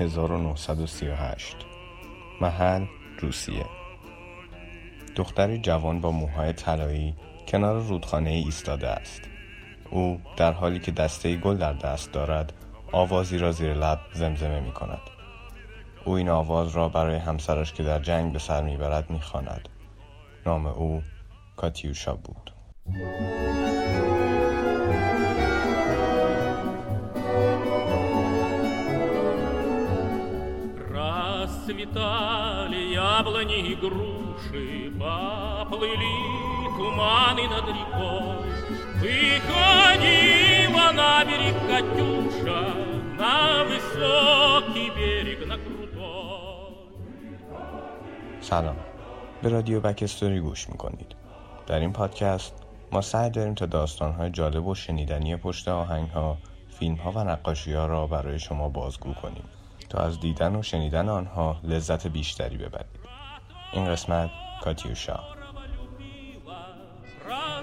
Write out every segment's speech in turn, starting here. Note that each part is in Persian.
1938 محل روسیه. دختری جوان با موهای طلایی کنار رودخانه ایستاده است. او در حالی که دسته گل در دست دارد آوازی را زیر لب زمزمه می کند. او این آواز را برای همسرش که در جنگ به سر می‌برد می‌خواند نام او کاتیوشا بود. и груши, Поплыли туманы над рекой. Выходила на берег Катюша, На высокий берег, на крутой. سلام به رادیو بکستوری گوش میکنید در این پادکست ما سعی داریم تا داستانهای جالب و شنیدنی پشت آهنگ ها فیلم ها و نقاشی ها را برای شما بازگو کنیم تا از دیدن و شنیدن آنها لذت بیشتری ببرید Englishman Катюша. Про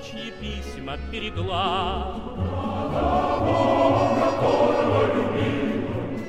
чьи письма берегла. Про того, которого любила,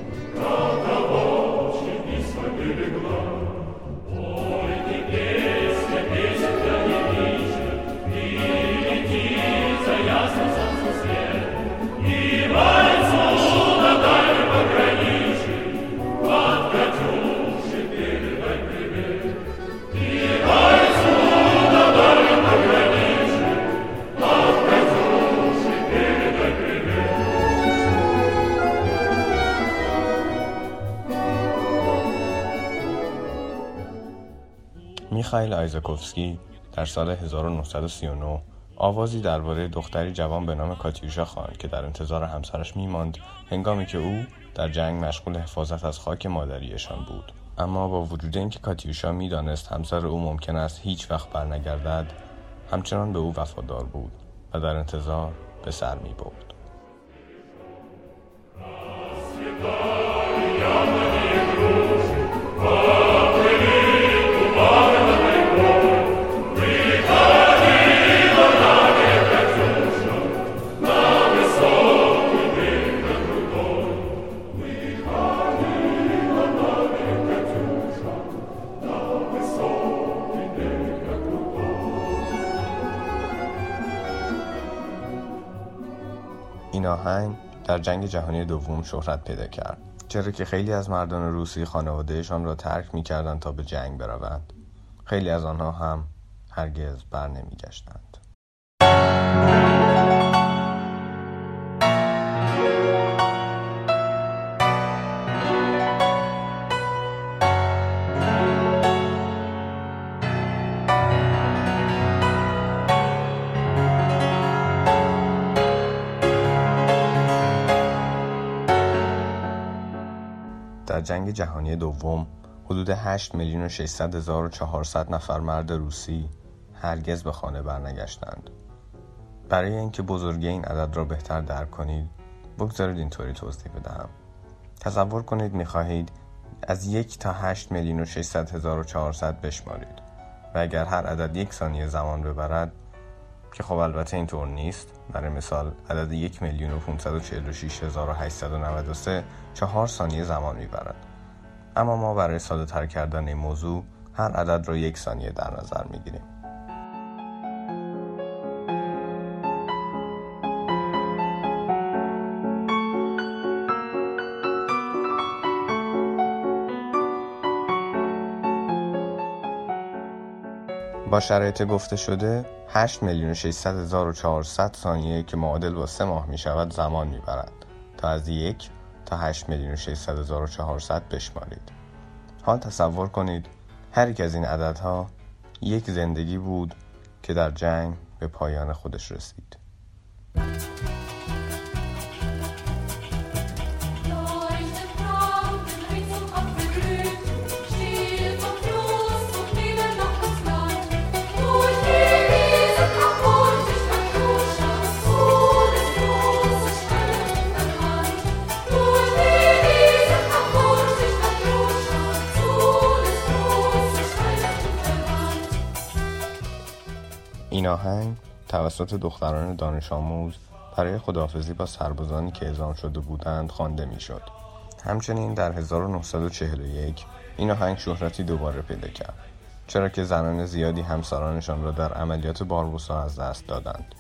میخائیل آیزاکوفسکی در سال 1939 آوازی درباره دختری جوان به نام کاتیوشا خواند که در انتظار همسرش میماند هنگامی که او در جنگ مشغول حفاظت از خاک مادریشان بود اما با وجود اینکه کاتیوشا می‌دانست همسر او ممکن است هیچ وقت برنگردد همچنان به او وفادار بود و در انتظار به سر می. این آهنگ در جنگ جهانی دوم شهرت پیدا کرد. چرا که خیلی از مردان روسی خانوادهشان را ترک می‌کردند تا به جنگ بروند؟ خیلی از آنها هم هرگز بر نمیگشتند در جنگ جهانی دوم حدود 8 میلیون و 600 هزار و 400 نفر مرد روسی هرگز به خانه برنگشتند. برای اینکه بزرگی این عدد را بهتر درک کنید بگذارید اینطوری توضیح بدهم. تصور کنید می‌خواهید از یک تا 8 میلیون و 600 هزار و 400 بشمارید و اگر هر عدد یک ثانیه زمان ببرد که خب البته اینطور نیست. برای مثال عدد یک میلیون و 546 هزار و 893 چهار ثانیه زمان می‌برد. اما ما برای ساده تر کردن این موضوع هر عدد را یک ثانیه در نظر می‌گیریم. با شرایط گفته شده 8 میلیون و 600 هزار و 400 ثانیه که معادل با سه ماه می شود زمان می برد تا از یک تا 8 میلیون و 600 هزار و 400 بشمارید. حال تصور کنید هر یک از این عددها یک زندگی بود که در جنگ به پایان خودش رسید. آهنگ توسط دختران دانش آموز برای خداحافظی با سربازانی که اعزام شده بودند خوانده می‌شد. همچنین در 1941 این آهنگ شهرتی دوباره پیدا کرد چرا که زنان زیادی همسرانشان را در عملیات باربوسا از دست دادند.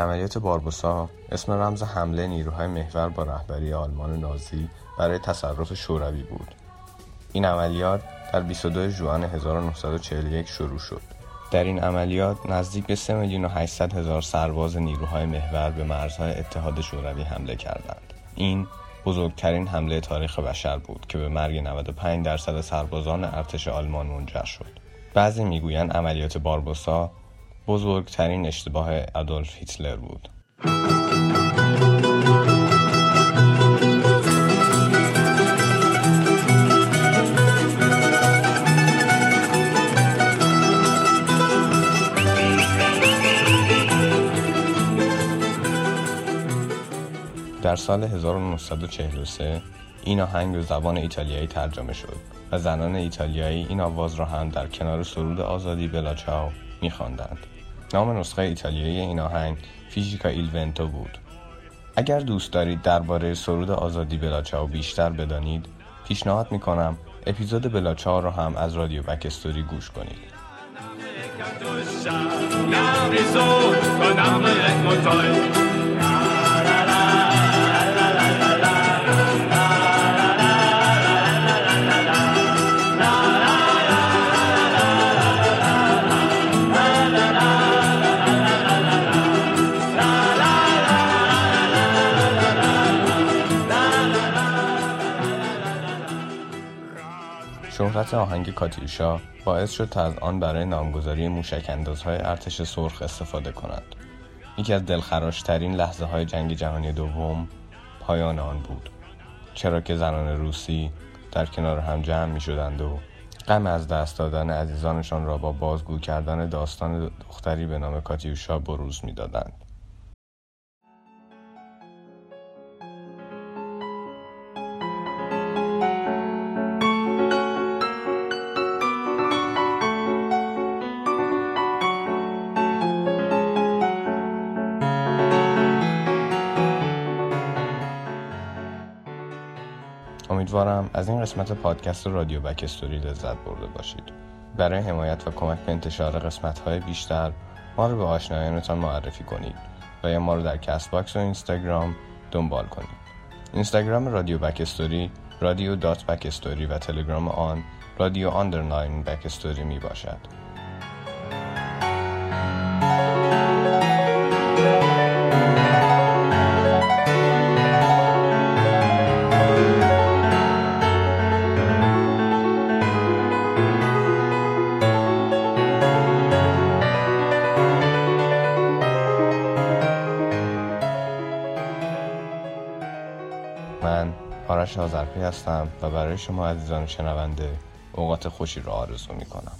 عملیات باربوسا اسم رمز حمله نیروهای محور با رهبری آلمان نازی برای تصرف شوروی بود. این عملیات در 22 ژوئن 1941 شروع شد. در این عملیات نزدیک به 3 میلیون و 800 هزار سرباز نیروهای محور به مرزهای اتحاد شوروی حمله کردند. این بزرگترین حمله تاریخ بشر بود که به مرگ 95 درصد سربازان ارتش آلمان منجر شد. بعضی می‌گویند عملیات باربوسا بزرگترین اشتباه ادولف هیتلر بود. در سال 1943 این آهنگ به زبان ایتالیایی ترجمه شد و زنان ایتالیایی این آواز را هم در کنار سرود آزادی بلاچاو می‌خواندند. نام نسخه ایتالیایی این آهنگ فیژیکا ایل ونتو بود. اگر دوست دارید درباره سرود آزادی بلاچاو بیشتر بدانید، پیشنهاد می‌کنم اپیزود بلاچاو را هم از رادیو بک استوری گوش کنید. شهرت آهنگ کاتیوشا باعث شد تا از آن برای نامگذاری موشک اندازهای ارتش سرخ استفاده کنند. یکی از دلخراشترین لحظه های جنگ جهانی دوم پایان آن بود. چرا که زنان روسی در کنار هم جمع می شدند و غم از دست دادن عزیزانشان را با بازگو کردن داستان دختری به نام کاتیوشا بروز می دادند. امیدوارم از این قسمت پادکست رادیو Backstory لذت برده باشید. برای حمایت و کمک به انتشار قسمت های بیشتر ما رو به آشنایانتان معرفی کنید و یا ما رو در Castbox و اینستاگرام دنبال کنید. اینستاگرام رادیو Backstory رادیو dot Backstory و تلگرام آن رادیو underline Backstory می باشد. آرش آزرپی هستم و برای شما عزیزان شنونده اوقات خوشی را آرزو می کنم